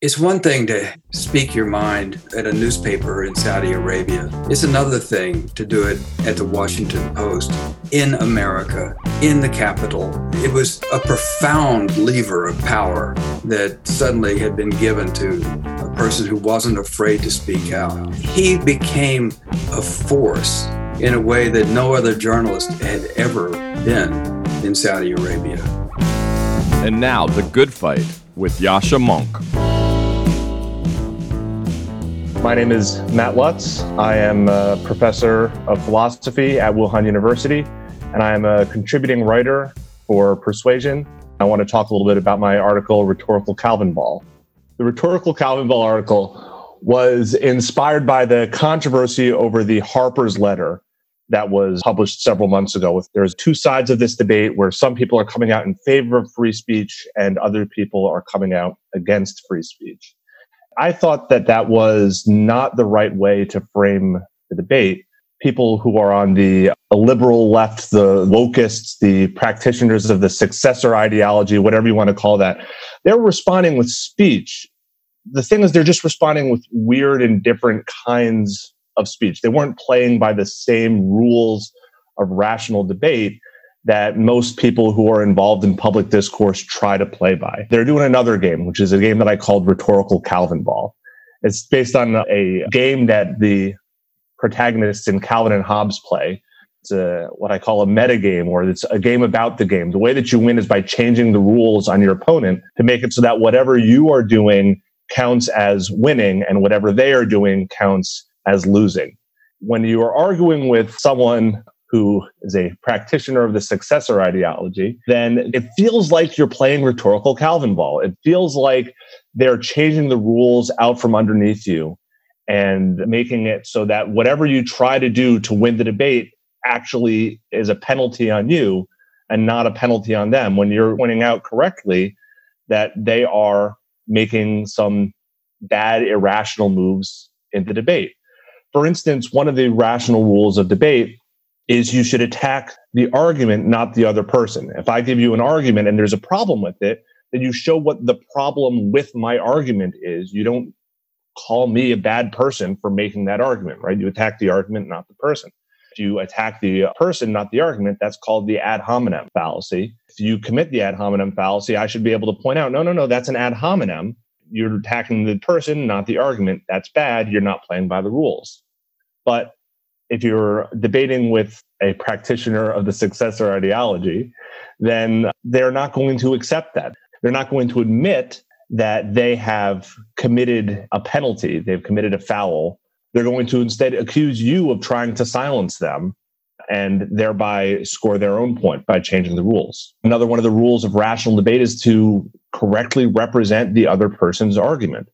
It's one thing to speak your mind at a newspaper in Saudi Arabia. It's another thing to do it at the Washington Post in America, in the capital. It was a profound lever of power that suddenly had been given to a person who wasn't afraid to speak out. He became a force in a way that no other journalist had ever been in Saudi Arabia. And now, The Good Fight with Yascha Mounk. My name is Matt Lutz. I am a professor of philosophy at Wuhan University, and I am a contributing writer for Persuasion. I want to talk a little bit about my article, Rhetorical Calvinball. The Rhetorical Calvinball article was inspired by the controversy over the Harper's letter that was published several months ago. There's two sides of this debate where some people are coming out in favor of free speech and other people are coming out against free speech. I thought that that was not the right way to frame the debate. People who are on the liberal left, the wokists, the practitioners of the successor ideology, whatever you want to call that, they're responding with speech. The thing is, they're just responding with weird and different kinds of speech. They weren't playing by the same rules of rational debate that most people who are involved in public discourse try to play by. They're doing another game, which is a game that I called Rhetorical Calvinball. It's based on a game that the protagonists in Calvin and Hobbes play. It's a, what I call a meta game, or it's a game about the game. The way that you win is by changing the rules on your opponent to make it so that whatever you are doing counts as winning and whatever they are doing counts as losing. When you are arguing with someone who is a practitioner of the successor ideology, then it feels like you're playing rhetorical Calvinball. It feels like they're changing the rules out from underneath you and making it so that whatever you try to do to win the debate actually is a penalty on you and not a penalty on them when you're pointing out correctly that they are making some bad irrational moves in the debate. For instance, one of the rational rules of debate is you should attack the argument, not the other person. If I give you an argument and there's a problem with it, then you show what the problem with my argument is. You don't call me a bad person for making that argument, right? You attack the argument, not the person. If you attack the person, not the argument, that's called the ad hominem fallacy. If you commit the ad hominem fallacy, I should be able to point out, no, no, no, that's an ad hominem. You're attacking the person, not the argument. That's bad. You're not playing by the rules. But if you're debating with a practitioner of the successor ideology, then they're not going to accept that. They're not going to admit that they have committed a penalty, they've committed a foul. They're going to instead accuse you of trying to silence them and thereby score their own point by changing the rules. Another one of the rules of rational debate is to correctly represent the other person's argument.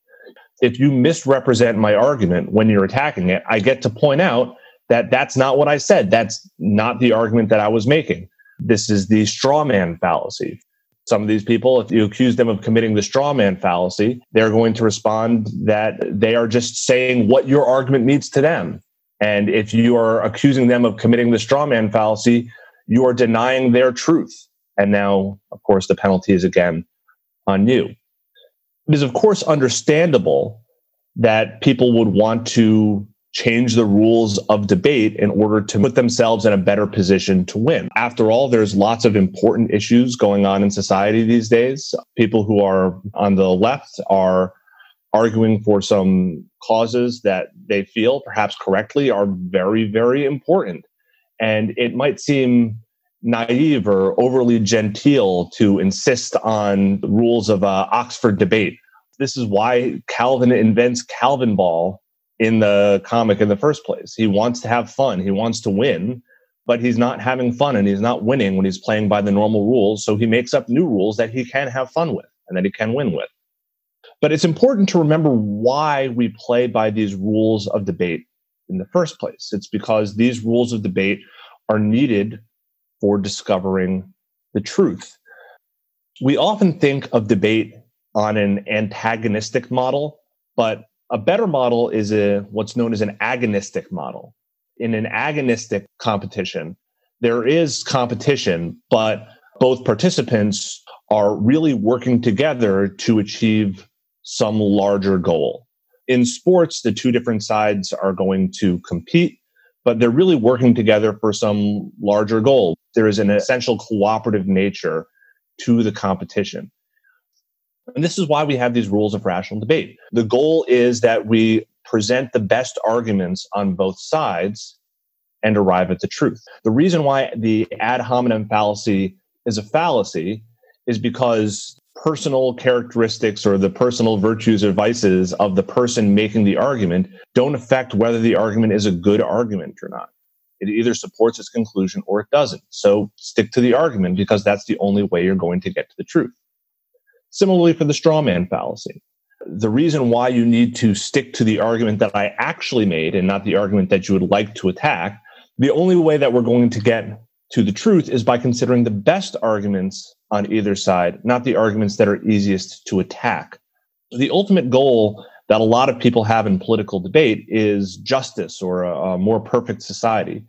If you misrepresent my argument when you're attacking it, I get to point out that that's not what I said. That's not the argument that I was making. This is the straw man fallacy. Some of these people, if you accuse them of committing the straw man fallacy, they're going to respond that they are just saying what your argument means to them. And if you are accusing them of committing the straw man fallacy, you are denying their truth. And now, of course, the penalty is again on you. It is, of course, understandable that people would want to change the rules of debate in order to put themselves in a better position to win. After all, there's lots of important issues going on in society these days. People who are on the left are arguing for some causes that they feel, perhaps correctly, are very, very important. And it might seem naive or overly genteel to insist on the rules of uh, Oxford debate. This is why Calvin invents Calvinball in the comic in the first place. He wants to have fun, he wants to win, but he's not having fun and he's not winning when he's playing by the normal rules. So he makes up new rules that he can have fun with and that he can win with. But it's important to remember why we play by these rules of debate in the first place. It's because these rules of debate are needed for discovering the truth. We often think of debate on an antagonistic model, but a better model is a what's known as an agonistic model. In an agonistic competition, there is competition, but both participants are really working together to achieve some larger goal. In sports, the two different sides are going to compete, but they're really working together for some larger goal. There is an essential cooperative nature to the competition. And this is why we have these rules of rational debate. The goal is that we present the best arguments on both sides and arrive at the truth. The reason why the ad hominem fallacy is a fallacy is because personal characteristics or the personal virtues or vices of the person making the argument don't affect whether the argument is a good argument or not. It either supports its conclusion or it doesn't. So stick to the argument because that's the only way you're going to get to the truth. Similarly for the straw man fallacy. The reason why you need to stick to the argument that I actually made and not the argument that you would like to attack the only way that we're going to get to the truth is by considering the best arguments on either side, not the arguments that are easiest to attack. The ultimate goal that a lot of people have in political debate is justice or a, a more perfect society.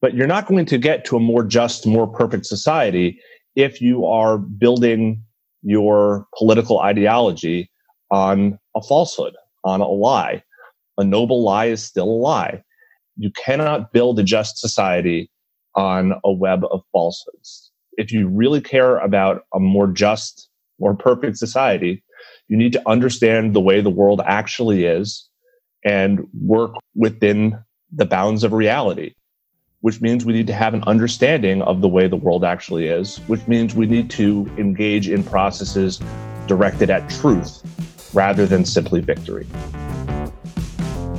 But you're not going to get to a more just, more perfect society if you are building your political ideology on a falsehood, on a lie. A noble lie is still a lie. You cannot build a just society on a web of falsehoods. If you really care about a more just, more perfect society, you need to understand the way the world actually is and work within the bounds of reality, which means we need to have an understanding of the way the world actually is, which means we need to engage in processes directed at truth rather than simply victory.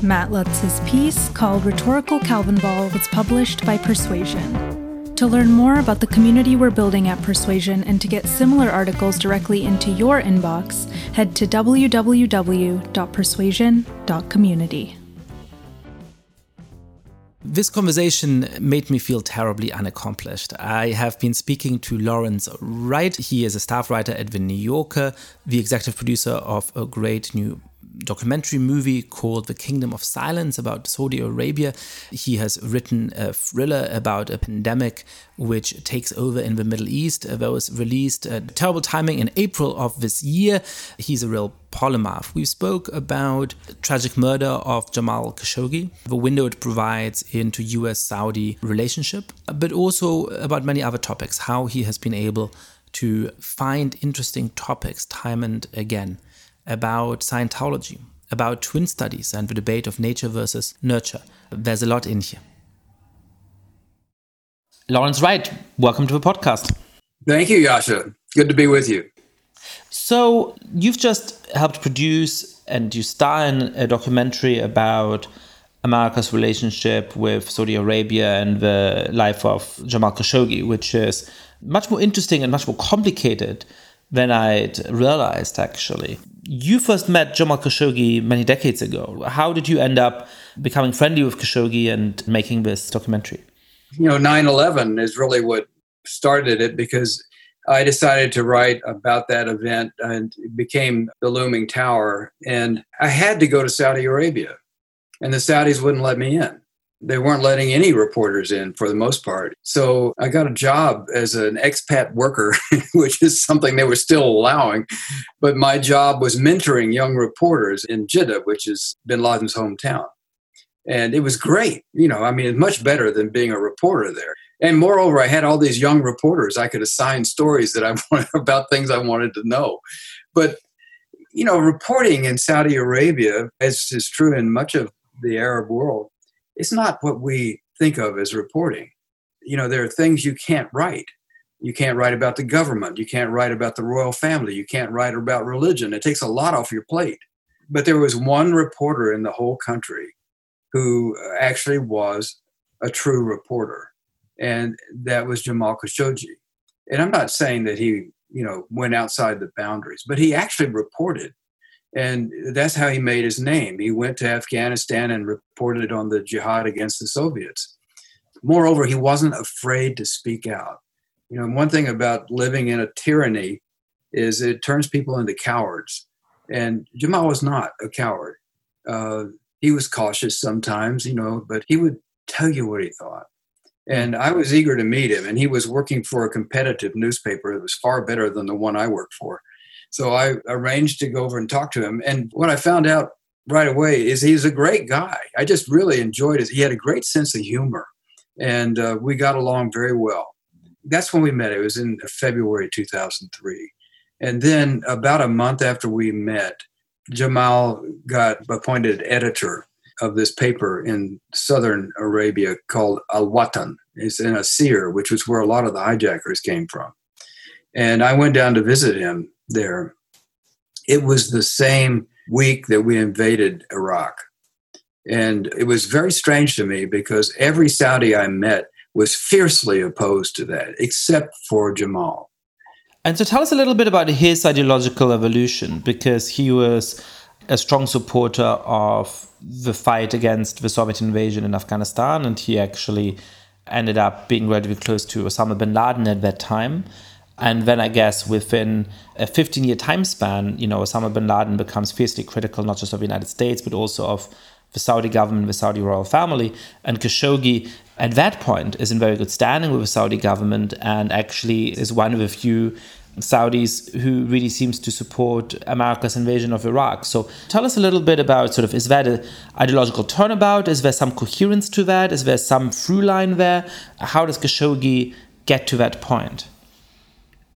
Matt Lutz's piece, called Rhetorical Calvinball, was published by Persuasion. To learn more about the community we're building at Persuasion and to get similar articles directly into your inbox, head to www.persuasion.community. This conversation made me feel terribly unaccomplished. I have been speaking to Lawrence Wright. He is a staff writer at The New Yorker, the executive producer of a great new documentary movie called The Kingdom of Silence about Saudi Arabia. He has written a thriller about a pandemic which takes over in the Middle East uh, that was released at terrible timing in April of this year. He's a real polymath. We spoke about tragic murder of Jamal Khashoggi, the window it provides into US Saudi relationship, but also about many other topics, how he has been able to find interesting topics time and again about Scientology, about twin studies and the debate of nature versus nurture. There's a lot in here. Lawrence Wright, welcome to the podcast. Thank you, Yascha. Good to be with you. So, you've just helped produce and you star in a documentary about America's relationship with Saudi Arabia and the life of Jamal Khashoggi, which is much more interesting and much more complicated than I'd realized, actually you first met Jamal Khashoggi many decades ago. How did you end up becoming friendly with Khashoggi and making this documentary? You know, 9 11 is really what started it because I decided to write about that event and it became the looming tower. And I had to go to Saudi Arabia, and the Saudis wouldn't let me in they weren't letting any reporters in for the most part. So I got a job as an expat worker, which is something they were still allowing. But my job was mentoring young reporters in Jeddah, which is bin Laden's hometown. And it was great. You know, I mean, much better than being a reporter there. And moreover, I had all these young reporters. I could assign stories that I wanted about things I wanted to know. But, you know, reporting in Saudi Arabia, as is true in much of the Arab world, it's not what we think of as reporting. You know, there are things you can't write. You can't write about the government. You can't write about the royal family. You can't write about religion. It takes a lot off your plate. But there was one reporter in the whole country who actually was a true reporter, and that was Jamal Khashoggi. And I'm not saying that he, you know, went outside the boundaries, but he actually reported and that's how he made his name. He went to Afghanistan and reported on the jihad against the Soviets. Moreover, he wasn't afraid to speak out. You know, one thing about living in a tyranny is it turns people into cowards. And Jamal was not a coward. Uh, he was cautious sometimes, you know, but he would tell you what he thought. And I was eager to meet him. And he was working for a competitive newspaper that was far better than the one I worked for. So I arranged to go over and talk to him. And what I found out right away is he's a great guy. I just really enjoyed it. He had a great sense of humor, and uh, we got along very well. That's when we met. It was in February 2003. And then about a month after we met, Jamal got appointed editor of this paper in southern Arabia called Al Watan. It's in Asir, which was where a lot of the hijackers came from. And I went down to visit him there. It was the same week that we invaded Iraq. And it was very strange to me because every Saudi I met was fiercely opposed to that, except for Jamal. And so tell us a little bit about his ideological evolution, because he was a strong supporter of the fight against the Soviet invasion in Afghanistan, and he actually ended up being relatively close to Osama bin Laden at that time. And then I guess within a 15 year time span, you know, Osama bin Laden becomes fiercely critical not just of the United States, but also of the Saudi government, the Saudi royal family. And Khashoggi at that point is in very good standing with the Saudi government and actually is one of the few Saudis who really seems to support America's invasion of Iraq. So tell us a little bit about sort of is that an ideological turnabout? Is there some coherence to that? Is there some through line there? How does Khashoggi get to that point?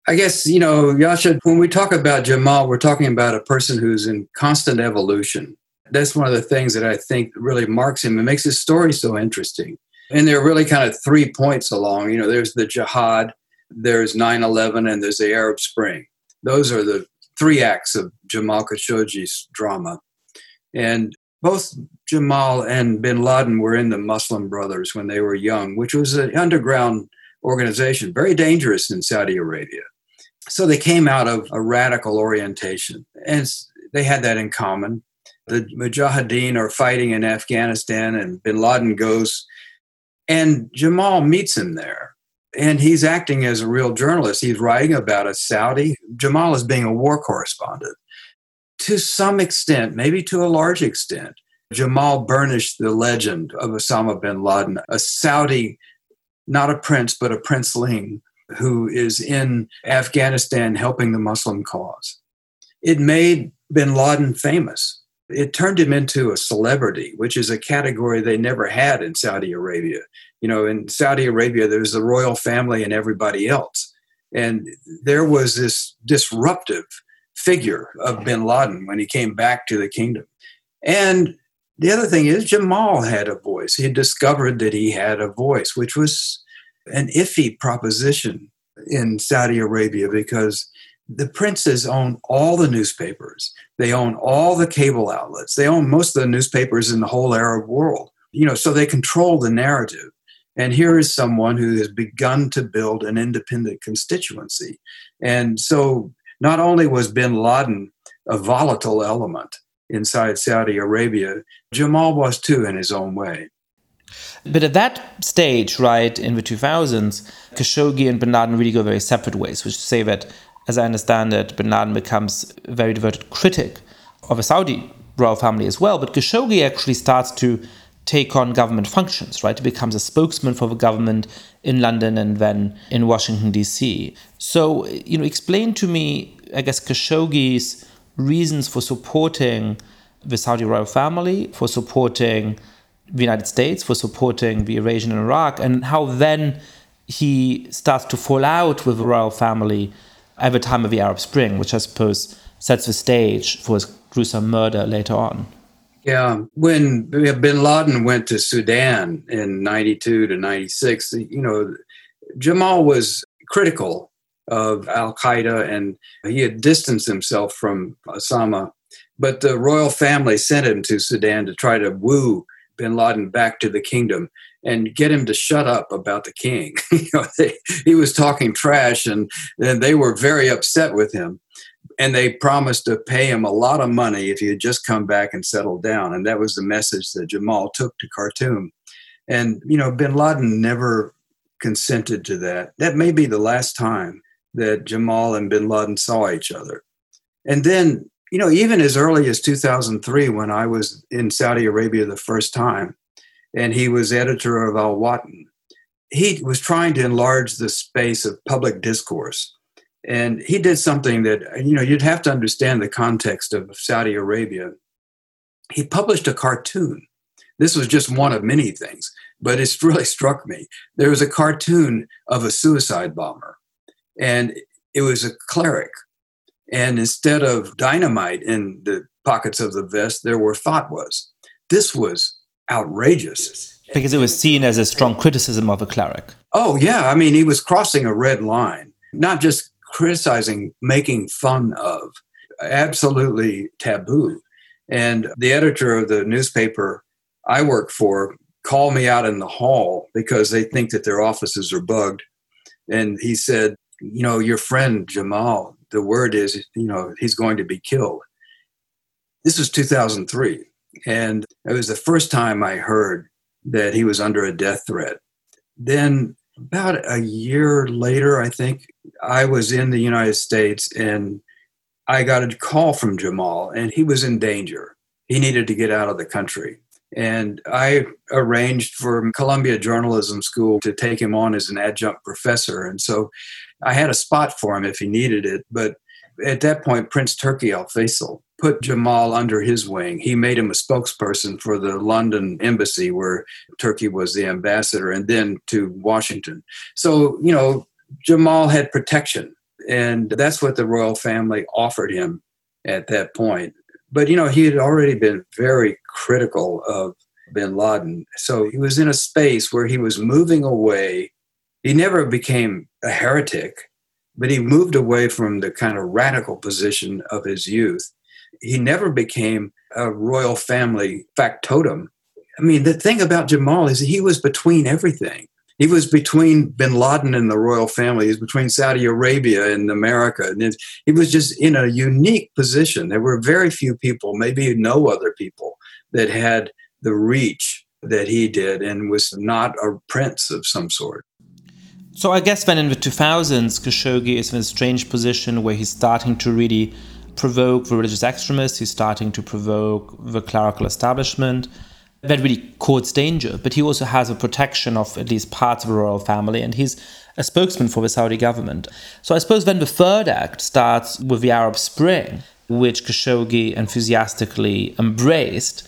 I guess, you know, Yascha, when we talk about Jamal, we're talking about a person who's in constant evolution. That's one of the things that I think really marks him and makes his story so interesting. And there are really kind of three points along. You know, there's the jihad, there's 9 11, and there's the Arab Spring. Those are the three acts of Jamal Khashoggi's drama. And both Jamal and bin Laden were in the Muslim Brothers when they were young, which was an underground organization, very dangerous in Saudi Arabia. So they came out of a radical orientation, and they had that in common. The Mujahideen are fighting in Afghanistan, and bin Laden goes, and Jamal meets him there and he's acting as a real journalist. He's writing about a Saudi. Jamal is being a war correspondent. To some extent, maybe to a large extent, Jamal burnished the legend of Osama bin Laden, a Saudi, not a prince, but a princeling who is in Afghanistan helping the Muslim cause. It made bin Laden famous. It turned him into a celebrity, which is a category they never had in Saudi Arabia you know, in Saudi Arabia, there's the royal family and everybody else. And there was this disruptive figure of bin Laden when he came back to the kingdom. And the other thing is, Jamal had a voice. He discovered that he had a voice, which was an iffy proposition in Saudi Arabia because the princes own all the newspapers, they own all the cable outlets, they own most of the newspapers in the whole Arab world. You know, so they control the narrative. And here is someone who has begun to build an independent constituency. And so not only was bin Laden a volatile element inside Saudi Arabia, Jamal was too in his own way. But at that stage, right, in the 2000s, Khashoggi and bin Laden really go very separate ways, which is to say that, as I understand it, bin Laden becomes a very devoted critic of the Saudi royal family as well. But Khashoggi actually starts to take on government functions, right? He becomes a spokesman for the government in London and then in Washington, D.C. So, you know, explain to me, I guess, Khashoggi's reasons for supporting the Saudi royal family, for supporting the United States, for supporting the invasion in Iraq, and how then he starts to fall out with the royal family at the time of the Arab Spring, which I suppose sets the stage for his gruesome murder later on. Yeah, when bin Laden went to Sudan in 92 to 96, you know, Jamal was critical of Al Qaeda and he had distanced himself from Osama. But the royal family sent him to Sudan to try to woo bin Laden back to the kingdom and get him to shut up about the king. you know, they, he was talking trash and, and they were very upset with him and they promised to pay him a lot of money if he had just come back and settled down. And that was the message that Jamal took to Khartoum. And, you know, bin Laden never consented to that. That may be the last time that Jamal and bin Laden saw each other. And then, you know, even as early as 2003, when I was in Saudi Arabia the first time, and he was editor of Al Watan, he was trying to enlarge the space of public discourse And he did something that, you know, you'd have to understand the context of Saudi Arabia. He published a cartoon. This was just one of many things, but it's really struck me. There was a cartoon of a suicide bomber, and it was a cleric. And instead of dynamite in the pockets of the vest, there were fatwas. This was outrageous. Because it was seen as a strong criticism of a cleric. Oh, yeah. I mean, he was crossing a red line, not just criticizing, making fun of. Absolutely taboo. And the editor of the newspaper I work for called me out in the hall because they think that their offices are bugged. And he said, You know, your friend Jamal, the word is, you know, he's going to be killed. This was 2003. And it was the first time I heard that he was under a death threat. Then, about a year later, I think, I was in the United States and I got a call from Jamal, and he was in danger. He needed to get out of the country. And I arranged for Columbia Journalism School to take him on as an adjunct professor. And so I had a spot for him if he needed it. But at that point, Prince Turki Al Faisal put Jamal under his wing. He made him a spokesperson for the London embassy where Turki was the ambassador and then to Washington. So, you know, Jamal had protection. And that's what the royal family offered him at that point. But, you know, he had already been very critical of bin Laden. So he was in a space where he was moving away. He never became a heretic, but he moved away from the kind of radical position of his youth he never became a royal family factotum. I mean, the thing about Jamal is he was between everything. He was between bin Laden and the royal family. He was between Saudi Arabia and America. And he was just in a unique position. There were very few people, maybe no other people, that had the reach that he did and was not a prince of some sort. So I guess then in the 2000s, Khashoggi is in a strange position where he's starting to really provoke the religious extremists, he's starting to provoke the clerical establishment. That really courts danger, but he also has a protection of at least parts of the royal family, and he's a spokesman for the Saudi government. So I suppose then the third act starts with the Arab Spring, which Khashoggi enthusiastically embraced.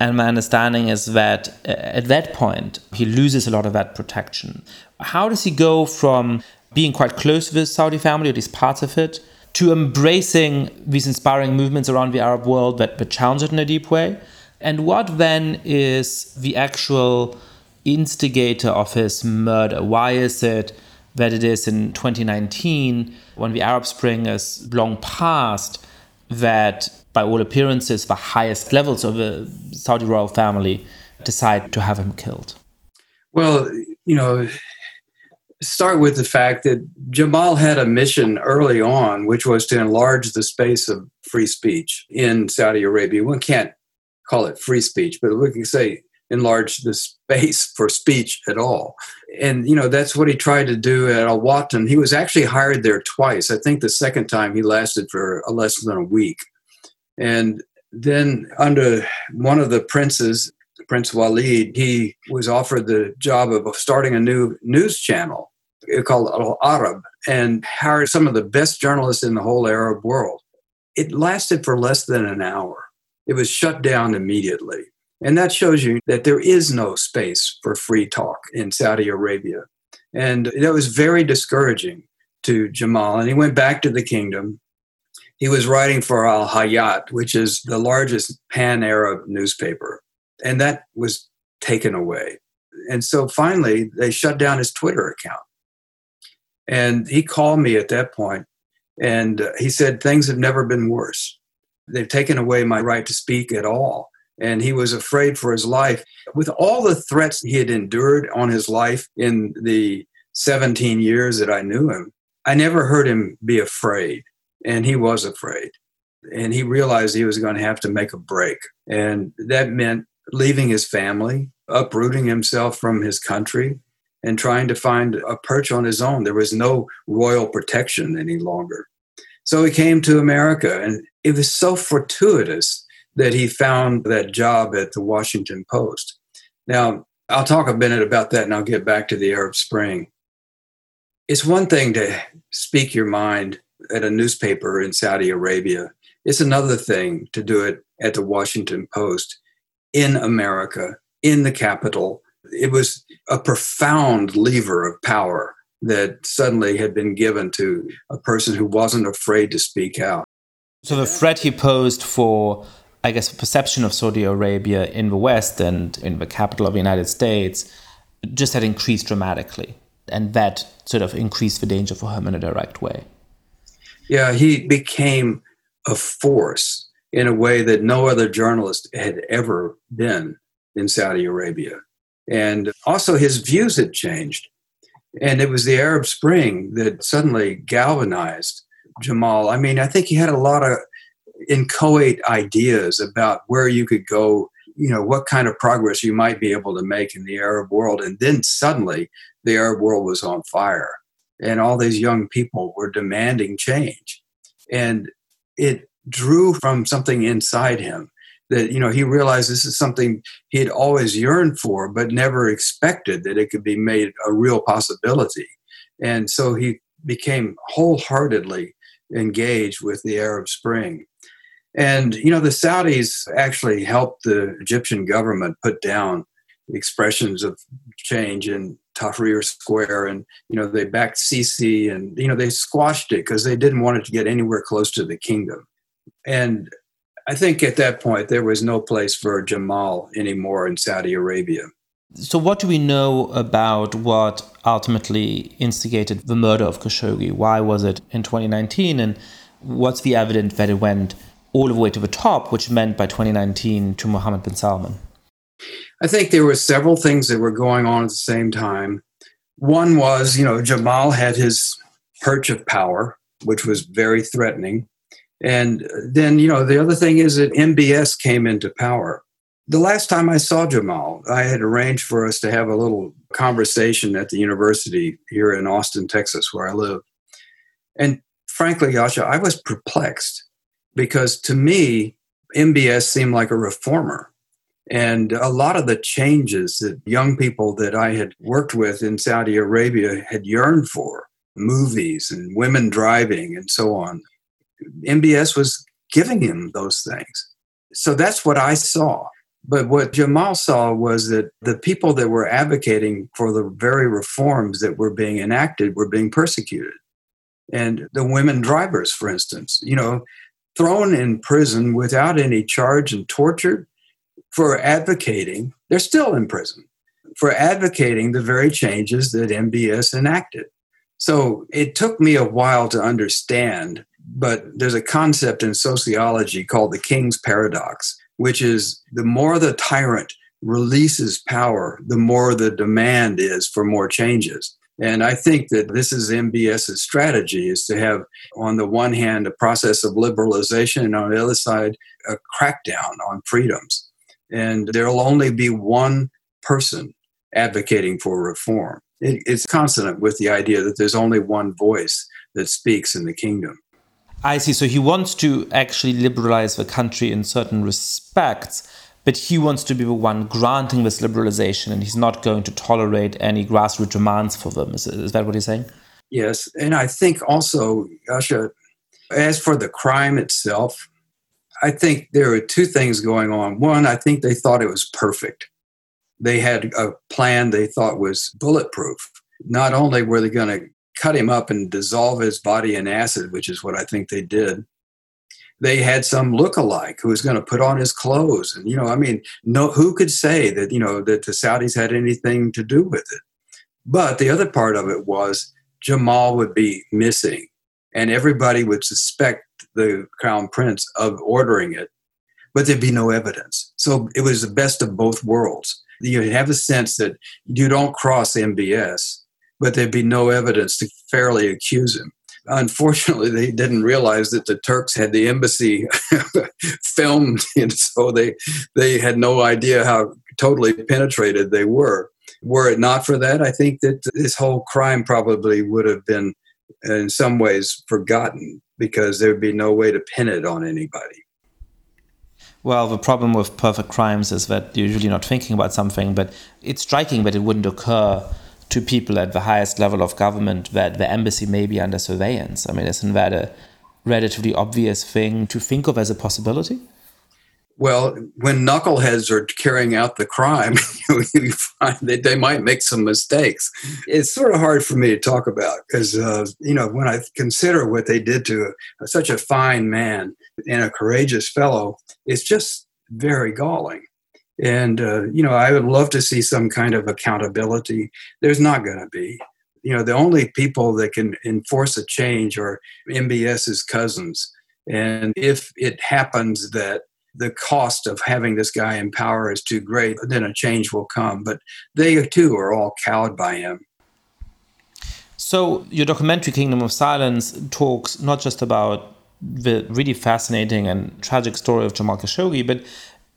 And my understanding is that uh, at that point, he loses a lot of that protection. How does he go from being quite close with Saudi family, or at least parts of it, to embracing these inspiring movements around the Arab world that, that challenge it in a deep way? And what then is the actual instigator of his murder? Why is it that it is in 2019, when the Arab Spring is long past, that by all appearances, the highest levels of the Saudi royal family decide to have him killed? Well, you know, start with the fact that Jamal had a mission early on, which was to enlarge the space of free speech in Saudi Arabia. One can't call it free speech, but we can say enlarge the space for speech at all. And, you know, that's what he tried to do at Al Watan. He was actually hired there twice. I think the second time he lasted for less than a week. And then under one of the princes, Prince Walid, he was offered the job of starting a new news channel called Al Arab and hired some of the best journalists in the whole Arab world. It lasted for less than an hour. It was shut down immediately. And that shows you that there is no space for free talk in Saudi Arabia. And that was very discouraging to Jamal. And he went back to the kingdom. He was writing for Al Hayat, which is the largest pan Arab newspaper and that was taken away. And so finally, they shut down his Twitter account. And he called me at that point and uh, he said, Things have never been worse. They've taken away my right to speak at all. And he was afraid for his life. With all the threats he had endured on his life in the 17 years that I knew him, I never heard him be afraid. And he was afraid. And he realized he was going to have to make a break. And that meant leaving his family, uprooting himself from his country, and trying to find a perch on his own. There was no royal protection any longer. So he came to America, and it was so fortuitous that he found that job at the Washington Post. Now, I'll talk a minute about that and I'll get back to the Arab Spring. It's one thing to speak your mind at a newspaper in Saudi Arabia. It's another thing to do it at the Washington Post in America, in the capital. It was a profound lever of power that suddenly had been given to a person who wasn't afraid to speak out. So the threat he posed for, I guess, perception of Saudi Arabia in the West and in the capital of the United States just had increased dramatically. And that sort of increased the danger for him in a direct way. Yeah, he became a force in a way that no other journalist had ever been in Saudi Arabia. And also his views had changed. And it was the Arab Spring that suddenly galvanized Jamal. I mean, I think he had a lot of inchoate ideas about where you could go, you know, what kind of progress you might be able to make in the Arab world. And then suddenly the Arab world was on fire and all these young people were demanding change. And it drew from something inside him that you know he realized this is something he had always yearned for but never expected that it could be made a real possibility and so he became wholeheartedly engaged with the arab spring and you know the saudis actually helped the egyptian government put down expressions of change in tahrir square and you know they backed sisi and you know they squashed it because they didn't want it to get anywhere close to the kingdom and I think at that point there was no place for Jamal anymore in Saudi Arabia. So, what do we know about what ultimately instigated the murder of Khashoggi? Why was it in 2019? And what's the evidence that it went all the way to the top, which meant by 2019 to Mohammed bin Salman? I think there were several things that were going on at the same time. One was, you know, Jamal had his perch of power, which was very threatening. And then, you know, the other thing is that MBS came into power. The last time I saw Jamal, I had arranged for us to have a little conversation at the university here in Austin, Texas, where I live. And frankly, Yascha, I was perplexed because to me, MBS seemed like a reformer. And a lot of the changes that young people that I had worked with in Saudi Arabia had yearned for movies and women driving and so on MBS was giving him those things. So that's what I saw. But what Jamal saw was that the people that were advocating for the very reforms that were being enacted were being persecuted. And the women drivers, for instance, you know, thrown in prison without any charge and tortured for advocating, they're still in prison for advocating the very changes that MBS enacted. So it took me a while to understand but there's a concept in sociology called the king's paradox, which is the more the tyrant releases power, the more the demand is for more changes. And I think that this is MBS's strategy is to have, on the one hand, a process of liberalization, and on the other side, a crackdown on freedoms. And there'll only be one person advocating for reform. It, it's consonant with the idea that there's only one voice that speaks in the kingdom. I see. So he wants to actually liberalize the country in certain respects, but he wants to be the one granting this liberalization, and he's not going to tolerate any grassroots demands for them. Is, is that what he's saying? Yes. And I think also, Yascha, as for the crime itself, I think there are two things going on. One, I think they thought it was perfect. They had a plan they thought was bulletproof. Not only were they going to cut him up and dissolve his body in acid, which is what I think they did. They had some look-alike who was going to put on his clothes, and you know, I mean, no, who could say that you know that the Saudis had anything to do with it? But the other part of it was Jamal would be missing, and everybody would suspect the crown prince of ordering it, but there'd be no evidence. So it was the best of both worlds. You have a sense that you don't cross MBS, but there'd be no evidence to fairly accuse him. Unfortunately, they didn't realize that the Turks had the embassy filmed, and so they they had no idea how totally penetrated they were. Were it not for that, I think that this whole crime probably would have been, in some ways, forgotten because there'd be no way to pin it on anybody. Well, the problem with perfect crimes is that you're usually not thinking about something, but it's striking that it wouldn't occur to people at the highest level of government that the embassy may be under surveillance? I mean, isn't that a relatively obvious thing to think of as a possibility? Well, when knuckleheads are carrying out the crime, you find that they might make some mistakes. It's sort of hard for me to talk about because, uh, you know, when I consider what they did to a, such a fine man and a courageous fellow, it's just very galling. And, uh, you know, I would love to see some kind of accountability. There's not going to be. You know, the only people that can enforce a change are MBS's cousins. And if it happens that the cost of having this guy in power is too great, then a change will come. But they too are all cowed by him. So, your documentary, Kingdom of Silence, talks not just about the really fascinating and tragic story of Jamal Khashoggi, but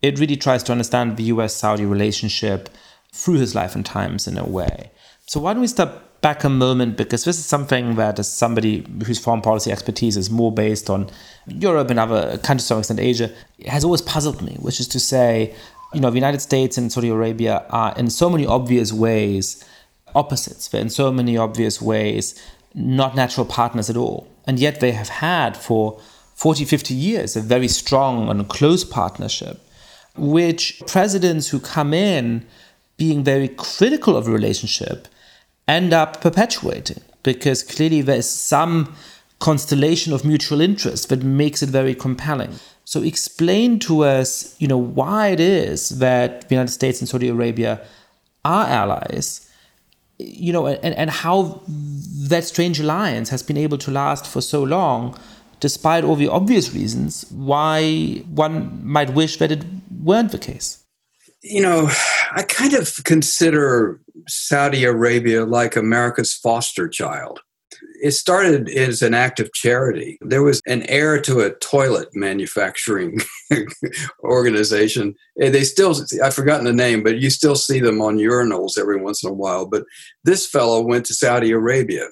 it really tries to understand the US Saudi relationship through his life and times in a way. So, why don't we step back a moment because this is something that, as somebody whose foreign policy expertise is more based on Europe and other countries to some extent Asia, has always puzzled me, which is to say, you know, the United States and Saudi Arabia are in so many obvious ways opposites. They're in so many obvious ways not natural partners at all. And yet they have had for 40, 50 years a very strong and close partnership, which presidents who come in being very critical of the relationship end up perpetuating because clearly there is some constellation of mutual interest that makes it very compelling. So explain to us, you know, why it is that the United States and Saudi Arabia are allies, you know, and, and how that strange alliance has been able to last for so long, despite all the obvious reasons why one might wish that it weren't the case. You know, I kind of consider Saudi Arabia like America's foster child. It started as an act of charity. There was an heir to a toilet manufacturing organization. Eh, they still, I've forgotten the name, but you still see them on urinals every once in a while. But this fellow went to Saudi Arabia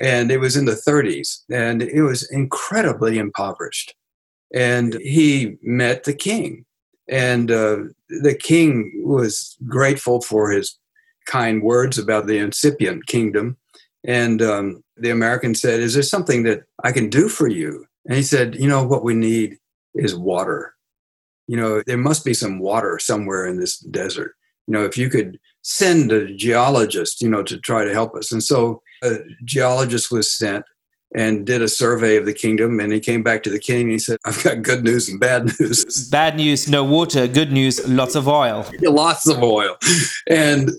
and it was in the 30s and it was incredibly impoverished. And he met the king. And uh, the king was grateful for his kind words about the incipient kingdom. And um, the American said, Is there something that I can do for you? And he said, You know, what we need is water. You know, there must be some water somewhere in this desert. You know, if you could send a geologist, you know, to try to help us. And so a geologist was sent and did a survey of the kingdom. And he came back to the king and he said, I've got good news and bad news. Bad news, no water. Good news, lots of oil. lots of oil. And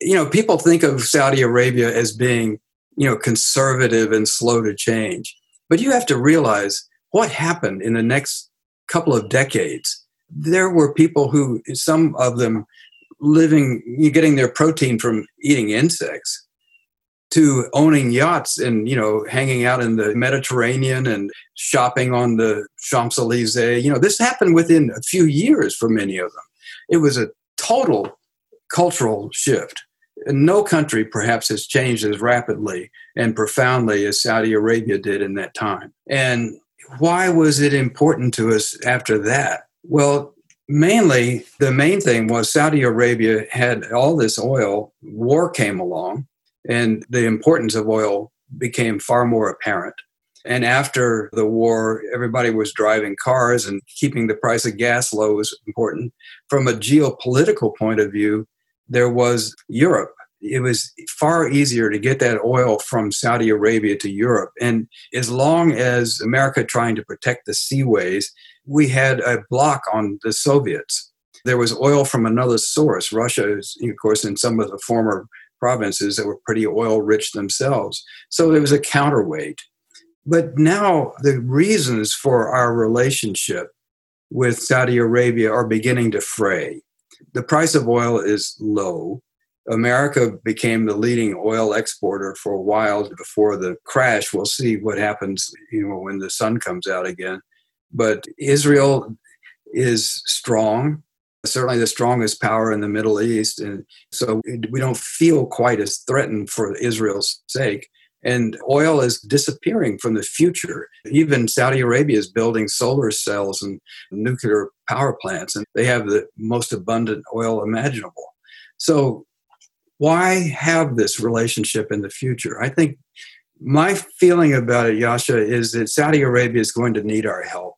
you know, people think of Saudi Arabia as being, you know, conservative and slow to change. But you have to realize what happened in the next couple of decades. There were people who, some of them living, getting their protein from eating insects to owning yachts and you know hanging out in the mediterranean and shopping on the champs-elysees you know this happened within a few years for many of them it was a total cultural shift no country perhaps has changed as rapidly and profoundly as Saudi Arabia did in that time. And why was it important to us after that? Well, mainly the main thing was Saudi Arabia had all this oil, war came along, and the importance of oil became far more apparent. And after the war, everybody was driving cars and keeping the price of gas low was important. From a geopolitical point of view, there was Europe. It was far easier to get that oil from Saudi Arabia to Europe. And as long as America trying to protect the seaways, we had a block on the Soviets. There was oil from another source. Russia, is, of course, in some of the former provinces that were pretty oil rich themselves. So it was a counterweight. But now the reasons for our relationship with Saudi Arabia are beginning to fray the price of oil is low. America became the leading oil exporter for a while before the crash. We'll see what happens, you know, when the sun comes out again. But Israel is strong, certainly the strongest power in the Middle East, and so we don't feel quite as threatened for Israel's sake. And oil is disappearing from the future. Even Saudi Arabia is building solar cells and nuclear power plants, and they have the most abundant oil imaginable. So why have this relationship in the future? I think my feeling about it, Yascha, is that Saudi Arabia is going to need our help.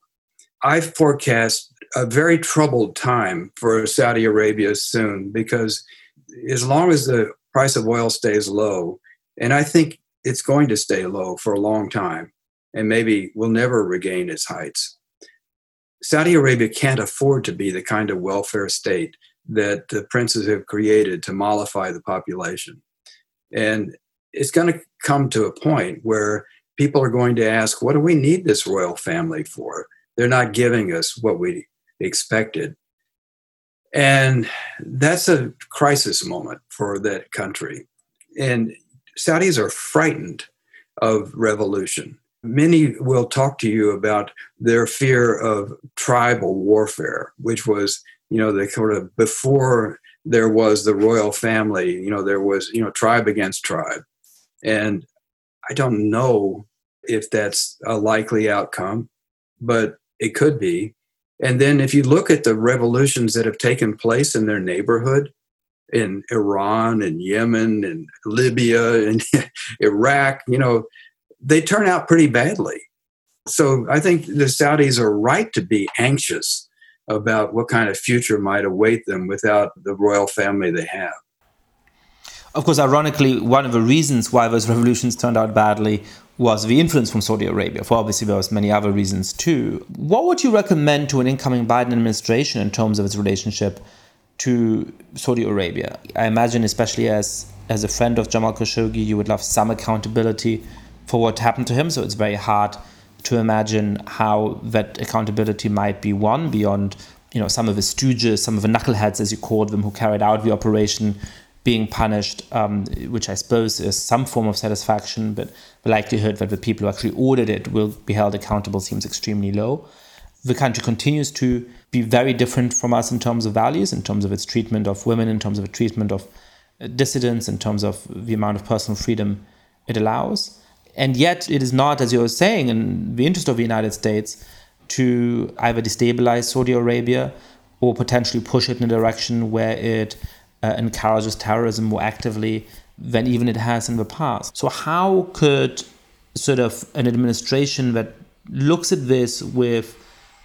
I forecast a very troubled time for Saudi Arabia soon because as long as the price of oil stays low, and I think it's going to stay low for a long time, and maybe will never regain its heights. Saudi Arabia can't afford to be the kind of welfare state that the princes have created to mollify the population. And it's going to come to a point where people are going to ask, what do we need this royal family for? They're not giving us what we expected. And that's a crisis moment for that country. And Saudis are frightened of revolution. Many will talk to you about their fear of tribal warfare, which was, you know, the sort of before there was the royal family, you know, there was, you know, tribe against tribe. And I don't know if that's a likely outcome, but it could be. And then if you look at the revolutions that have taken place in their neighborhood, in Iran and Yemen and Libya and Iraq, you know, they turn out pretty badly. So I think the Saudis are right to be anxious about what kind of future might await them without the royal family they have. Of course, ironically, one of the reasons why those revolutions turned out badly was the influence from Saudi Arabia. For obviously, there was many other reasons too. What would you recommend to an incoming Biden administration in terms of its relationship to Saudi Arabia? I imagine, especially as as a friend of Jamal Khashoggi, you would love some accountability for what happened to him. So it's very hard to imagine how that accountability might be won beyond, you know, some of the stooges, some of the knuckleheads, as you called them, who carried out the operation, being punished, um, which I suppose is some form of satisfaction, but the likelihood that the people who actually ordered it will be held accountable seems extremely low. The country continues to be very different from us in terms of values, in terms of its treatment of women, in terms of its treatment of dissidents, in terms of the amount of personal freedom it allows. And yet, it is not, as you were saying, in the interest of the United States to either destabilize Saudi Arabia or potentially push it in a direction where it uh, encourages terrorism more actively than even it has in the past. So, how could sort of an administration that looks at this with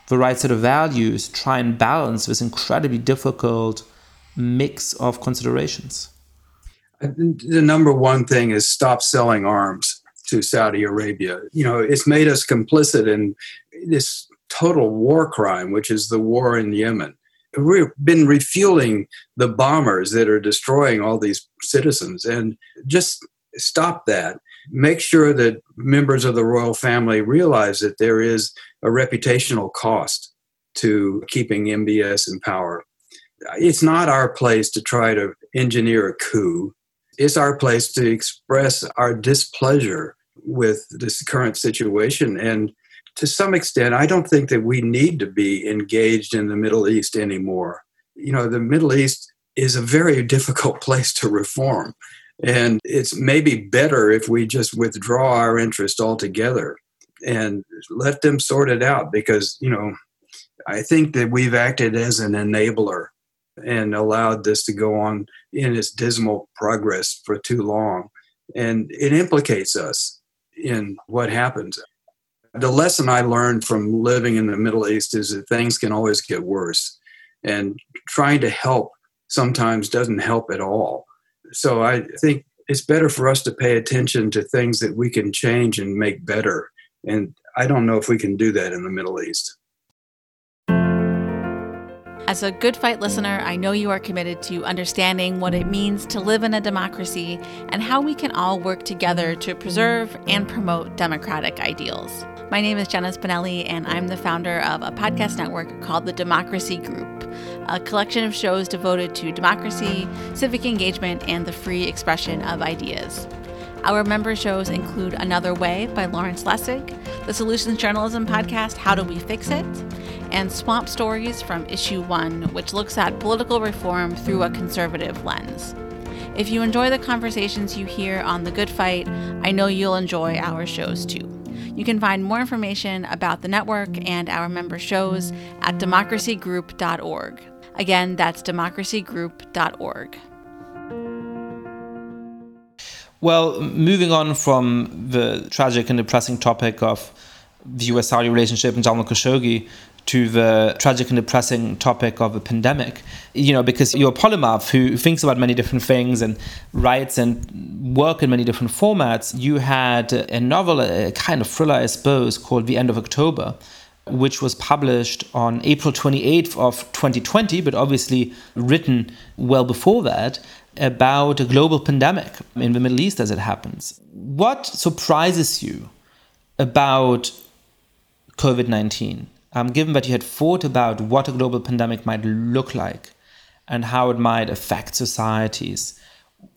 the right set of values try and balance this incredibly difficult mix of considerations? The number one thing is stop selling arms to Saudi Arabia. You know, it's made us complicit in this total war crime, which is the war in Yemen. We've been refueling the bombers that are destroying all these citizens, and just stop that. Make sure that members of the royal family realize that there is a reputational cost to keeping MBS in power. It's not our place to try to engineer a coup it's our place to express our displeasure with this current situation. And to some extent, I don't think that we need to be engaged in the Middle East anymore. You know, the Middle East is a very difficult place to reform. And it's maybe better if we just withdraw our interest altogether and let them sort it out because, you know, I think that we've acted as an enabler and allowed this to go on in its dismal progress for too long. And it implicates us in what happens. The lesson I learned from living in the Middle East is that things can always get worse. And trying to help sometimes doesn't help at all. So I think it's better for us to pay attention to things that we can change and make better. And I don't know if we can do that in the Middle East. As a good fight listener, I know you are committed to understanding what it means to live in a democracy and how we can all work together to preserve and promote democratic ideals. My name is Jenna Spinelli, and I'm the founder of a podcast network called the Democracy Group, a collection of shows devoted to democracy, civic engagement, and the free expression of ideas. Our member shows include Another Way by Lawrence Lessig, the Solutions Journalism podcast How Do We Fix It, and Swamp Stories from Issue 1, which looks at political reform through a conservative lens. If you enjoy the conversations you hear on The Good Fight, I know you'll enjoy our shows too. You can find more information about the network and our member shows at democracygroup.org. Again, that's democracygroup.org. Well, moving on from the tragic and depressing topic of the US Saudi relationship and Jamal Khashoggi to the tragic and depressing topic of a pandemic. You know, because you're a polymath who thinks about many different things and writes and work in many different formats. You had a novel, a kind of thriller, I suppose, called The End of October, which was published on April 28th of 2020, but obviously written well before that about a global pandemic in the Middle East as it happens. What surprises you about COVID 19? Um, given that you had thought about what a global pandemic might look like and how it might affect societies,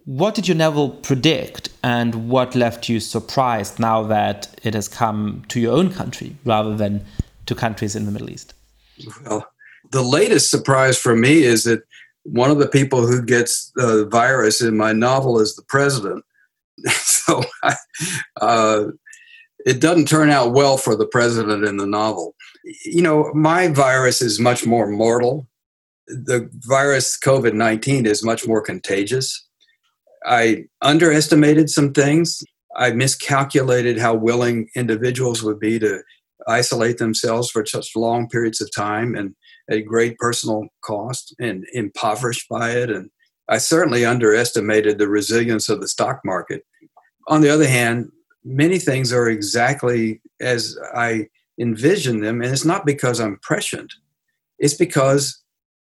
what did you never predict and what left you surprised now that it has come to your own country rather than to countries in the Middle East? Well, the latest surprise for me is that one of the people who gets the virus in my novel is the president. so uh, it doesn't turn out well for the president in the novel. You know, my virus is much more mortal. The virus COVID 19 is much more contagious. I underestimated some things. I miscalculated how willing individuals would be to isolate themselves for such long periods of time and at great personal cost and impoverished by it. And I certainly underestimated the resilience of the stock market. On the other hand, many things are exactly as I envision them. And it's not because I'm prescient, it's because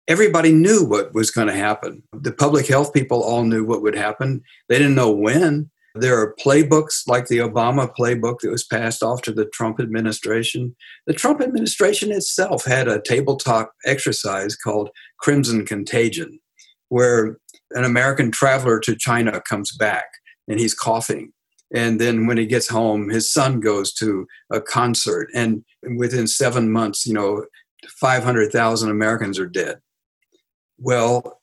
everybody knew what was going to happen. The public health people all knew what would happen. They didn't know when. There are playbooks like the Obama playbook that was passed off to the Trump administration. The Trump administration itself had a tabletop exercise called Crimson Contagion, where an American traveler to China comes back and he's coughing. And then when he gets home, his son goes to a concert. And within seven months, you know, 500,000 Americans are dead. Well,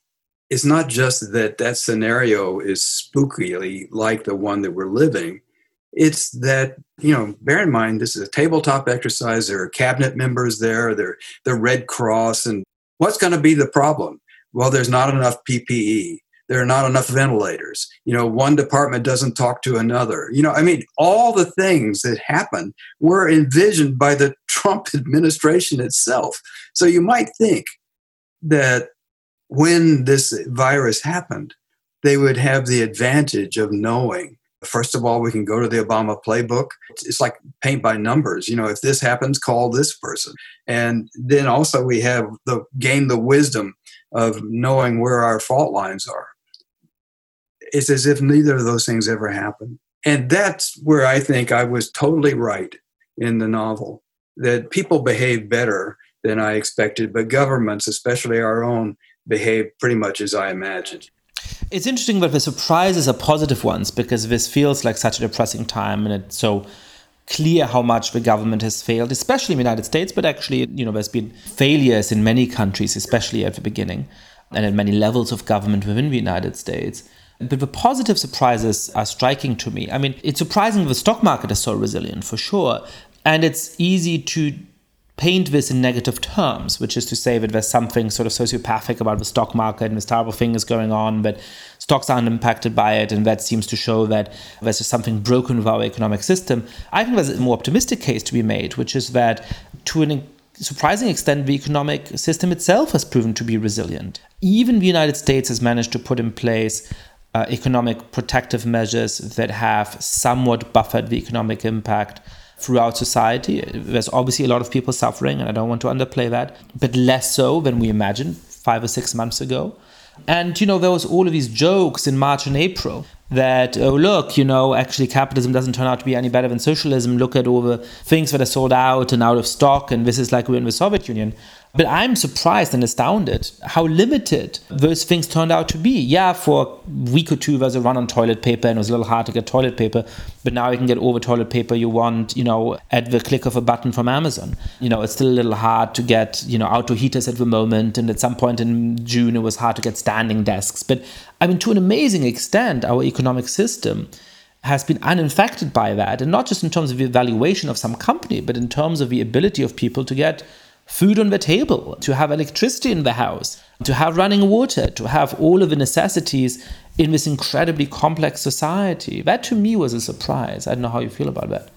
it's not just that that scenario is spookily like the one that we're living. It's that, you know, bear in mind, this is a tabletop exercise. There are cabinet members there, there, the Red Cross. And what's going to be the problem? Well, there's not enough PPE. There are not enough ventilators. You know, one department doesn't talk to another. You know, I mean, all the things that happened were envisioned by the Trump administration itself. So you might think that when this virus happened, they would have the advantage of knowing. First of all, we can go to the Obama playbook. It's like paint by numbers. You know, if this happens, call this person. And then also we have the gain the wisdom of knowing where our fault lines are. It's as if neither of those things ever happened. And that's where I think I was totally right in the novel that people behave better than I expected, but governments, especially our own, behave pretty much as I imagined. It's interesting that the surprises are positive ones because this feels like such a depressing time and it's so clear how much the government has failed, especially in the United States, but actually, you know, there's been failures in many countries, especially at the beginning, and at many levels of government within the United States. But the positive surprises are striking to me. I mean, it's surprising the stock market is so resilient for sure. And it's easy to paint this in negative terms, which is to say that there's something sort of sociopathic about the stock market and this terrible thing is going on, but stocks aren't impacted by it, and that seems to show that there's just something broken with our economic system. I think there's a more optimistic case to be made, which is that to an surprising extent, the economic system itself has proven to be resilient. Even the United States has managed to put in place uh, economic protective measures that have somewhat buffered the economic impact throughout society. There's obviously a lot of people suffering, and I don't want to underplay that, but less so than we imagined five or six months ago. And, you know, there was all of these jokes in March and April that, oh, look, you know, actually capitalism doesn't turn out to be any better than socialism. Look at all the things that are sold out and out of stock, and this is like we're in the Soviet Union. But I'm surprised and astounded how limited those things turned out to be. Yeah, for a week or two, there was a run on toilet paper and it was a little hard to get toilet paper. But now you can get all the toilet paper you want, you know, at the click of a button from Amazon. You know, it's still a little hard to get, you know, outdoor heaters at the moment. And at some point in June, it was hard to get standing desks. But I mean, to an amazing extent, our economic system has been uninfected by that. And not just in terms of the evaluation of some company, but in terms of the ability of people to get food on the table, to have electricity in the house, to have running water, to have all of the necessities in this incredibly complex society. That to me was a surprise. I don't know how you feel about that.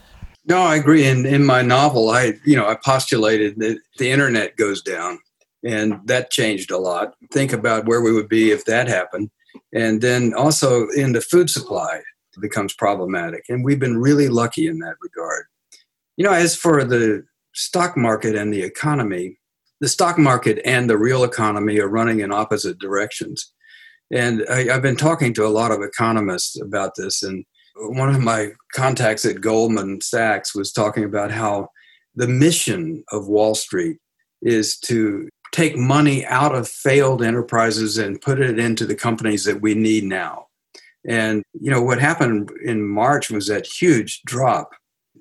No, I agree. In in my novel, I you know I postulated that the internet goes down, and that changed a lot. Think about where we would be if that happened, and then also in the food supply becomes problematic, and we've been really lucky in that regard. You know, as for the stock market and the economy, the stock market and the real economy are running in opposite directions. And I, have been talking to a lot of economists about this, and one of my contacts at Goldman Sachs was talking about how the mission of Wall Street is to take money out of failed enterprises and put it into the companies that we need now. And you know what happened in March was that huge drop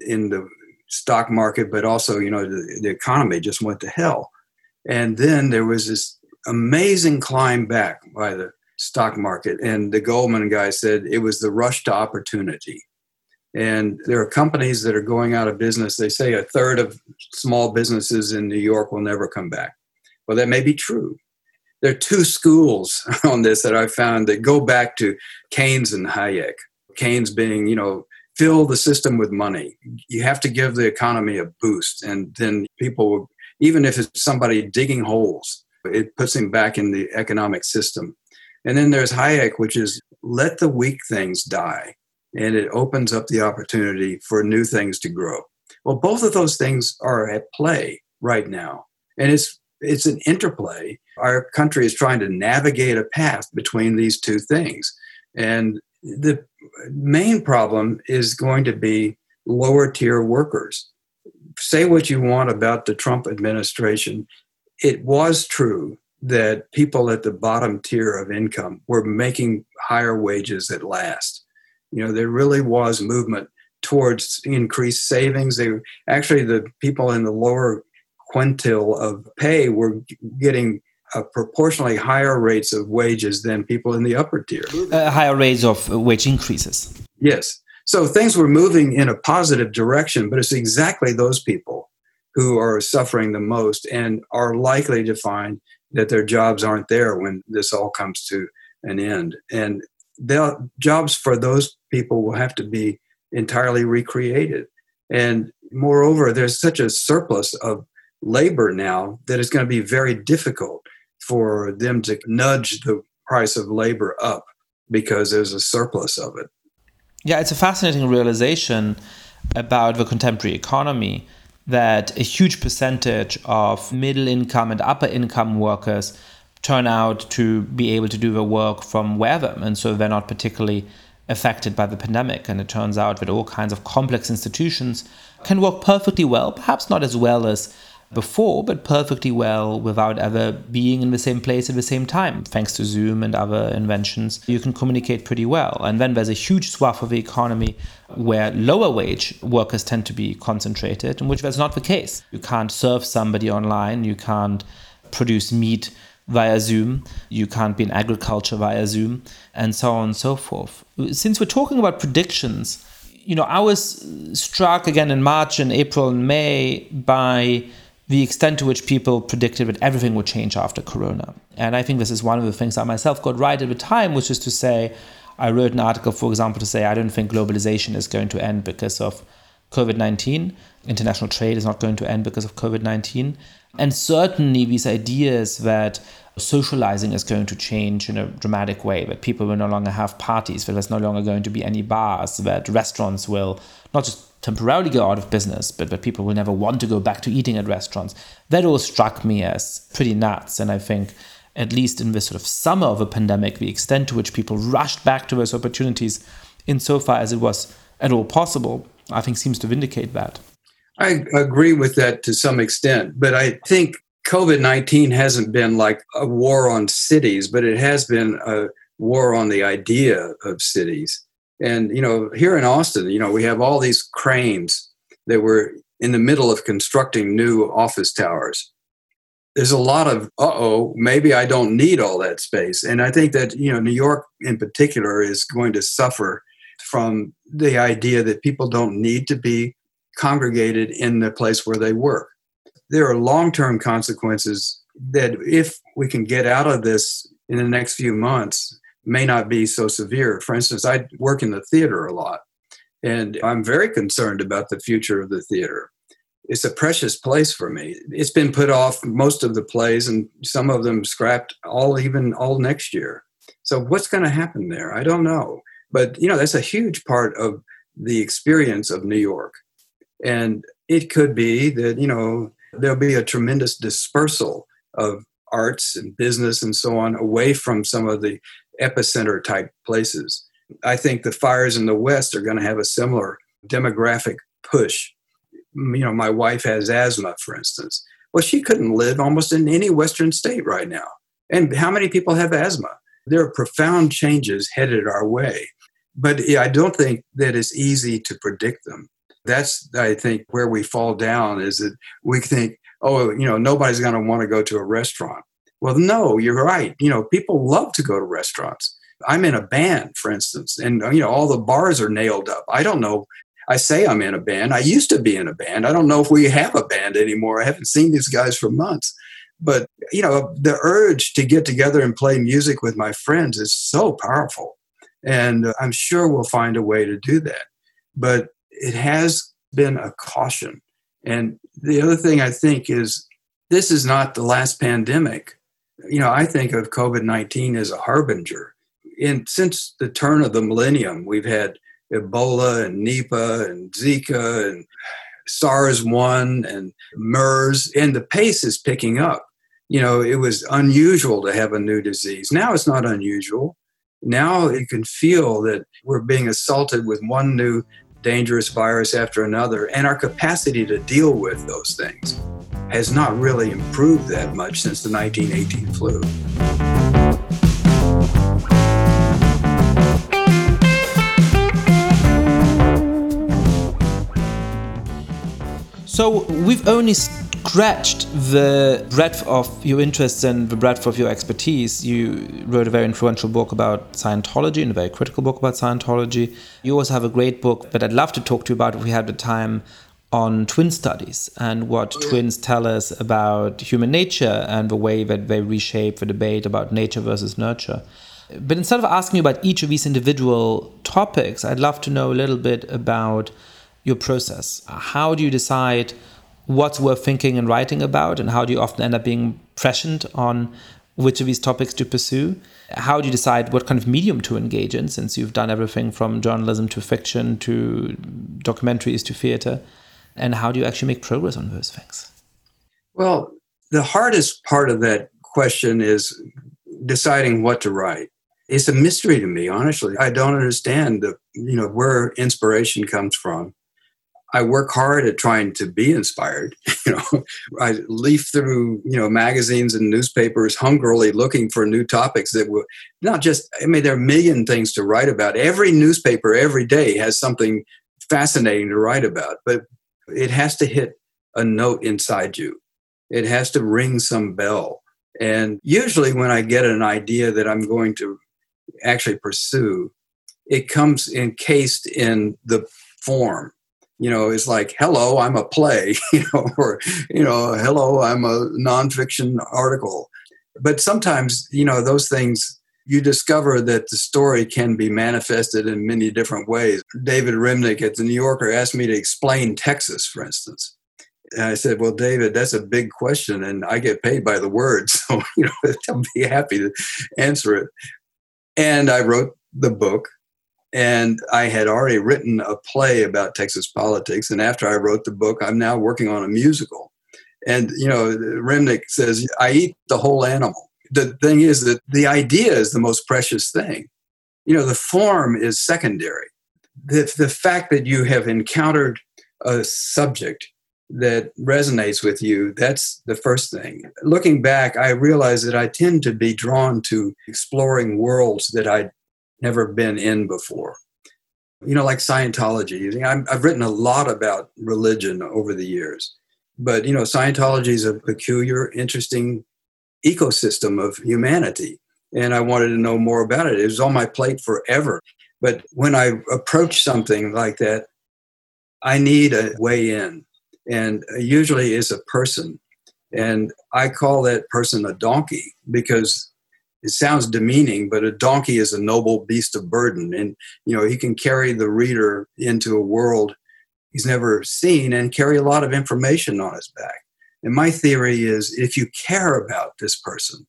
in the stock market, but also you know the, the economy just went to hell. And then there was this amazing climb back by the stock market. And the Goldman guy said it was the rush to opportunity. And there are companies that are going out of business. They say a third of small businesses in New York will never come back. Well, that may be true. There are two schools on this that I found that go back to Keynes and Hayek. Keynes being, you know, fill the system with money. You have to give the economy a boost. And then people even if it's somebody digging holes, it puts them back in the economic system. And then there's Hayek, which is let the weak things die. And it opens up the opportunity for new things to grow. Well, both of those things are at play right now. And it's it's an interplay. Our country is trying to navigate a path between these two things. And the main problem is going to be lower tier workers. Say what you want about the Trump administration. It was true that people at the bottom tier of income were making higher wages at last. You know, there really was movement towards increased savings. They actually the people in the lower quintile of pay were getting proportionally higher rates of wages than people in the upper tier. Uh, higher rates of wage increases. Yes. So things were moving in a positive direction, but it's exactly those people who are suffering the most and are likely to find that their jobs aren't there when this all comes to an end. And jobs for those people will have to be entirely recreated. And moreover, there's such a surplus of labor now that it's going to be very difficult for them to nudge the price of labor up because there's a surplus of it. Yeah, it's a fascinating realization about the contemporary economy that a huge percentage of middle income and upper income workers turn out to be able to do the work from wherever. And so they're not particularly affected by the pandemic. And it turns out that all kinds of complex institutions can work perfectly well, perhaps not as well as before, but perfectly well without ever being in the same place at the same time. Thanks to Zoom and other inventions, you can communicate pretty well. And then there's a huge swath of the economy where lower wage workers tend to be concentrated, in which that's not the case. You can't serve somebody online, you can't produce meat via Zoom, you can't be in agriculture via Zoom, and so on and so forth. Since we're talking about predictions, you know, I was struck again in March and April and May by the extent to which people predicted that everything would change after Corona. And I think this is one of the things I myself got right at the time, which is to say, I wrote an article, for example, to say I don't think globalization is going to end because of COVID 19. International trade is not going to end because of COVID 19. And certainly, these ideas that socializing is going to change in a dramatic way, that people will no longer have parties, that there's no longer going to be any bars, that restaurants will not just temporarily go out of business, but that people will never want to go back to eating at restaurants. That all struck me as pretty nuts. And I think, at least in this sort of summer of a pandemic, the extent to which people rushed back to those opportunities, insofar as it was at all possible, I think seems to vindicate that. I agree with that to some extent, but I think COVID 19 hasn't been like a war on cities, but it has been a war on the idea of cities. And, you know, here in Austin, you know, we have all these cranes that were in the middle of constructing new office towers. There's a lot of, uh oh, maybe I don't need all that space. And I think that, you know, New York in particular is going to suffer from the idea that people don't need to be congregated in the place where they work. there are long term consequences that, if we can get out of this in the next few months, may not be so severe. For instance, I work in the theater a lot, and I'm very concerned about the future of the theater. It's a precious place for me. It's been put off most of the plays, and some of them scrapped all even all next year. So what's going to happen there? I don't know. But you know, that's a huge part of the experience of New York. And it could be that, you know, there'll be a tremendous dispersal of arts and business and so on away from some of the epicenter type places. I think the fires in the West are going to have a similar demographic push. You know, my wife has asthma, for instance. Well, she couldn't live almost in any Western state right now. And how many people have asthma? There are profound changes headed our way. But I don't think that it's easy to predict them. That's, I think, where we fall down is that we think, oh, you know, nobody's going to want to go to a restaurant. Well, no, you're right. You know, people love to go to restaurants. I'm in a band, for instance, and, you know, all the bars are nailed up. I don't know. I say I'm in a band. I used to be in a band. I don't know if we have a band anymore. I haven't seen these guys for months. But, you know, the urge to get together and play music with my friends is so powerful. And I'm sure we'll find a way to do that. But it has been a caution. And the other thing I think is this is not the last pandemic. You know, I think of COVID 19 as a harbinger. And since the turn of the millennium, we've had Ebola and Nipah and Zika and SARS 1 and MERS, and the pace is picking up. You know, it was unusual to have a new disease. Now it's not unusual. Now you can feel that we're being assaulted with one new dangerous virus after another, and our capacity to deal with those things has not really improved that much since the 1918 flu. So we've only scratched the breadth of your interests and the breadth of your expertise. You wrote a very influential book about Scientology and a very critical book about Scientology. You also have a great book that I'd love to talk to you about if we had the time on twin studies and what oh, twins tell us about human nature and the way that they reshape the debate about nature versus nurture. But instead of asking you about each of these individual topics, I'd love to know a little bit about your process. How do you decide what's worth thinking and writing about, and how do you often end up being prescient on which of these topics to pursue? How do you decide what kind of medium to engage in, since you've done everything from journalism to fiction to documentaries to theater? And how do you actually make progress on those things? Well, the hardest part of that question is deciding what to write. It's a mystery to me, honestly. I don't understand the, you know, where inspiration comes from. I work hard at trying to be inspired. You know, I leaf through you know magazines and newspapers hungrily looking for new topics that will not just. I mean, there are a million things to write about. Every newspaper every day has something fascinating to write about, but it has to hit a note inside you. It has to ring some bell. And usually, when I get an idea that I'm going to actually pursue, it comes encased in the form you know, is like, hello, I'm a play, you know, or, you know, hello, I'm a nonfiction article. But sometimes, you know, those things, you discover that the story can be manifested in many different ways. David Remnick at the New Yorker asked me to explain Texas, for instance. And I said, Well, David, that's a big question, and I get paid by the word. So, you know, I'll be happy to answer it. And I wrote the book and I had already written a play about Texas politics. And after I wrote the book, I'm now working on a musical. And, you know, Remnick says, I eat the whole animal. The thing is that the idea is the most precious thing. You know, the form is secondary. The, the fact that you have encountered a subject that resonates with you, that's the first thing. Looking back, I realize that I tend to be drawn to exploring worlds that I never been in before. You know, like Scientology. i have written a lot about religion over the years, but you know, Scientology is a peculiar, interesting ecosystem of humanity, and I wanted to know more about it. It was on my plate forever, but when I approach something like that, I need a way in. and usually is a person. And I call that person a donkey because it sounds demeaning, but a donkey is a noble beast of burden. And, you know, he can carry the reader into a world he's never seen and carry a lot of information on his back. And my theory is if you care about this person,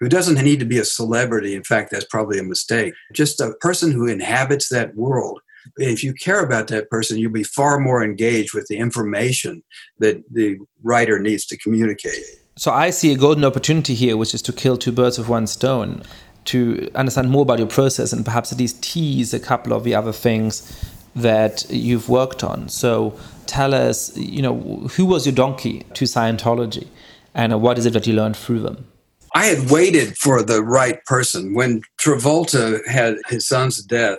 who doesn't need to be a celebrity, in fact, that's probably a mistake, just a person who inhabits that world. If you care about that person, you'll be far more engaged with the information that the writer needs to communicate. So I see a golden opportunity here, which is to kill two birds with one stone, to understand more about your process and perhaps at least tease a couple of the other things that you've worked on. So tell us, you know, who was your donkey to Scientology and what is it that you learned through them? I had waited for the right person. When Travolta had his son's death,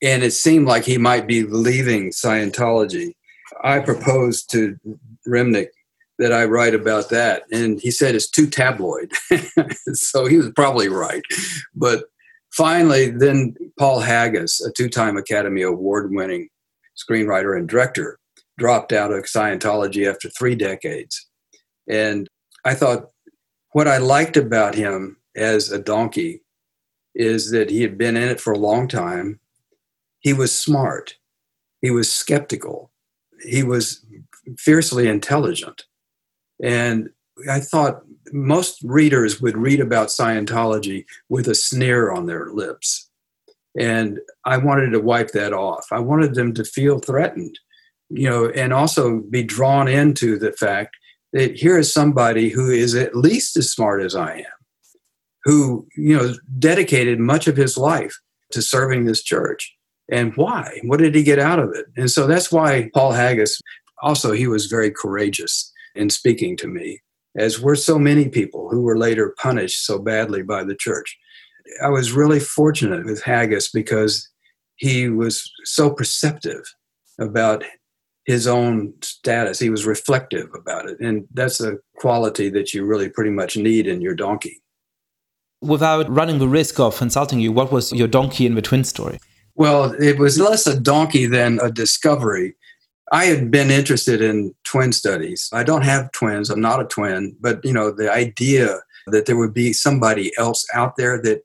and it seemed like he might be leaving Scientology, I proposed to Remnick that I write about that. And he said it's too tabloid. so he was probably right. But Finally, then Paul Haggis, a two time Academy Award winning screenwriter and director, dropped out of Scientology after three decades. And I thought what I liked about him as a donkey is that he had been in it for a long time. He was smart, he was skeptical, he was fiercely intelligent. And I thought most readers would read about Scientology with a sneer on their lips. And I wanted to wipe that off. I wanted them to feel threatened, you know, and also be drawn into the fact that here is somebody who is at least as smart as I am, who, you know, dedicated much of his life to serving this church. And why? What did he get out of it? And so that's why Paul Haggis also he was very courageous in speaking to me as were so many people who were later punished so badly by the church. I was really fortunate with Haggis because he was so perceptive about his own status. He was reflective about it. And that's a quality that you really pretty much need in your donkey. Without running the risk of insulting you, what was your donkey in the twin story? Well, it was less a donkey than a discovery. I had been interested in twin studies. I don't have twins. I'm not a twin, but you know, the idea that there would be somebody else out there that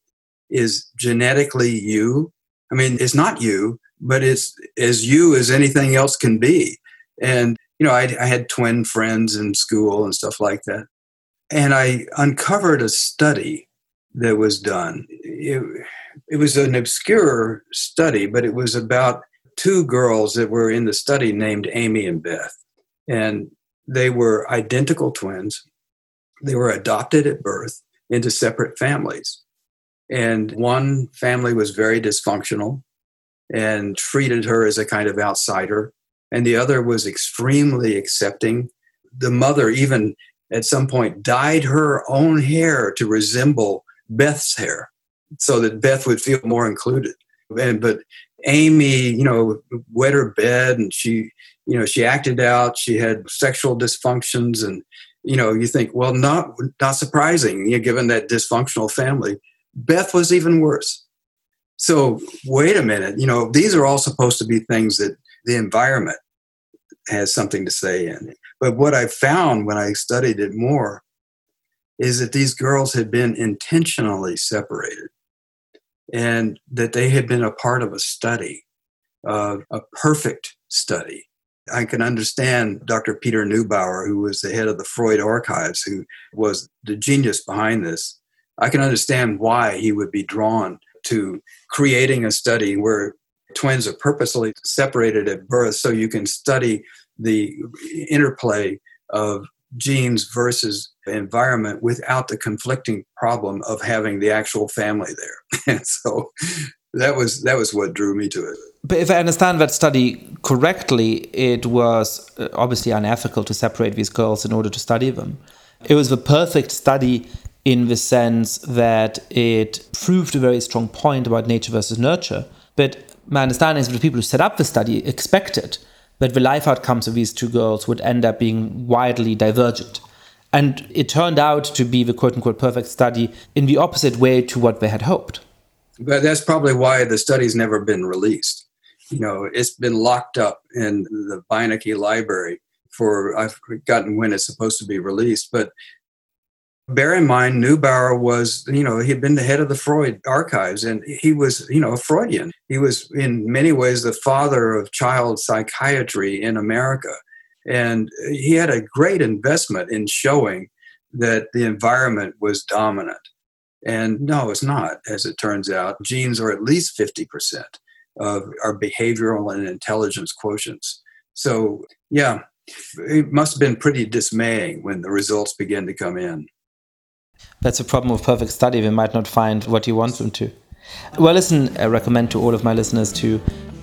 is genetically you. I mean, it's not you, but it's as you as anything else can be. And you know, I, I had twin friends in school and stuff like that. And I uncovered a study that was done. It, it was an obscure study, but it was about two girls that were in the study named Amy and Beth. And they were identical twins. They were adopted at birth into separate families. And one family was very dysfunctional and treated her as a kind of outsider. And the other was extremely accepting. The mother, even at some point, dyed her own hair to resemble Beth's hair so that Beth would feel more included. And, but Amy, you know, wet her bed and she, you know, she acted out. She had sexual dysfunctions, and you know, you think, well, not not surprising, you know, given that dysfunctional family. Beth was even worse. So wait a minute, you know, these are all supposed to be things that the environment has something to say in. But what I found when I studied it more is that these girls had been intentionally separated and that they had been a part of a study, uh, a perfect study. I can understand Dr. Peter Neubauer, who was the head of the Freud Archives, who was the genius behind this. I can understand why he would be drawn to creating a study where twins are purposely separated at birth so you can study the interplay of genes versus environment without the conflicting problem of having the actual family there. and so that was that was what drew me to it. But if I understand that study correctly, it was uh, obviously unethical to separate these girls in order to study them. It was the perfect study in the sense that it proved a very strong point about nature versus nurture. But my understanding is that the people who set up the study expected that the life outcomes of these two girls would end up being widely divergent. And it turned out to be the quote unquote perfect study in the opposite way to what they had hoped. But that's probably why the study's never been released. You know, it's been locked up in the Beinecke Library for I've forgotten when it's supposed to be released, but bear in mind Neubauer was, you know, he'd been the head of the Freud archives and he was, you know, a Freudian. He was in many ways the father of child psychiatry in America. And he had a great investment in showing that the environment was dominant. And no, it's not, as it turns out. Genes are at least 50% of our behavioral and intelligence quotients. So, yeah, it must have been pretty dismaying when the results began to come in. That's a problem with perfect study. We might not find what you want them to. Well, listen, I recommend to all of my listeners to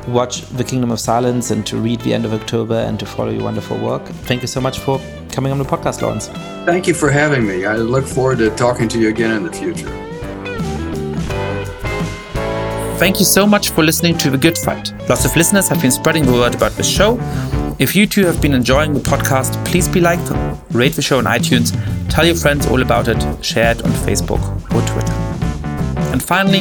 watch The Kingdom of Silence and to read The End of October and to follow your wonderful work. Thank you so much for coming on the podcast, Lawrence. Thank you for having me. I look forward to talking to you again in the future. Thank you so much for listening to The Good Fight. Lots of listeners have been spreading the word about the show. If you too have been enjoying the podcast, please be like, rate the show on iTunes, tell your friends all about it, share it on Facebook or Twitter. And finally,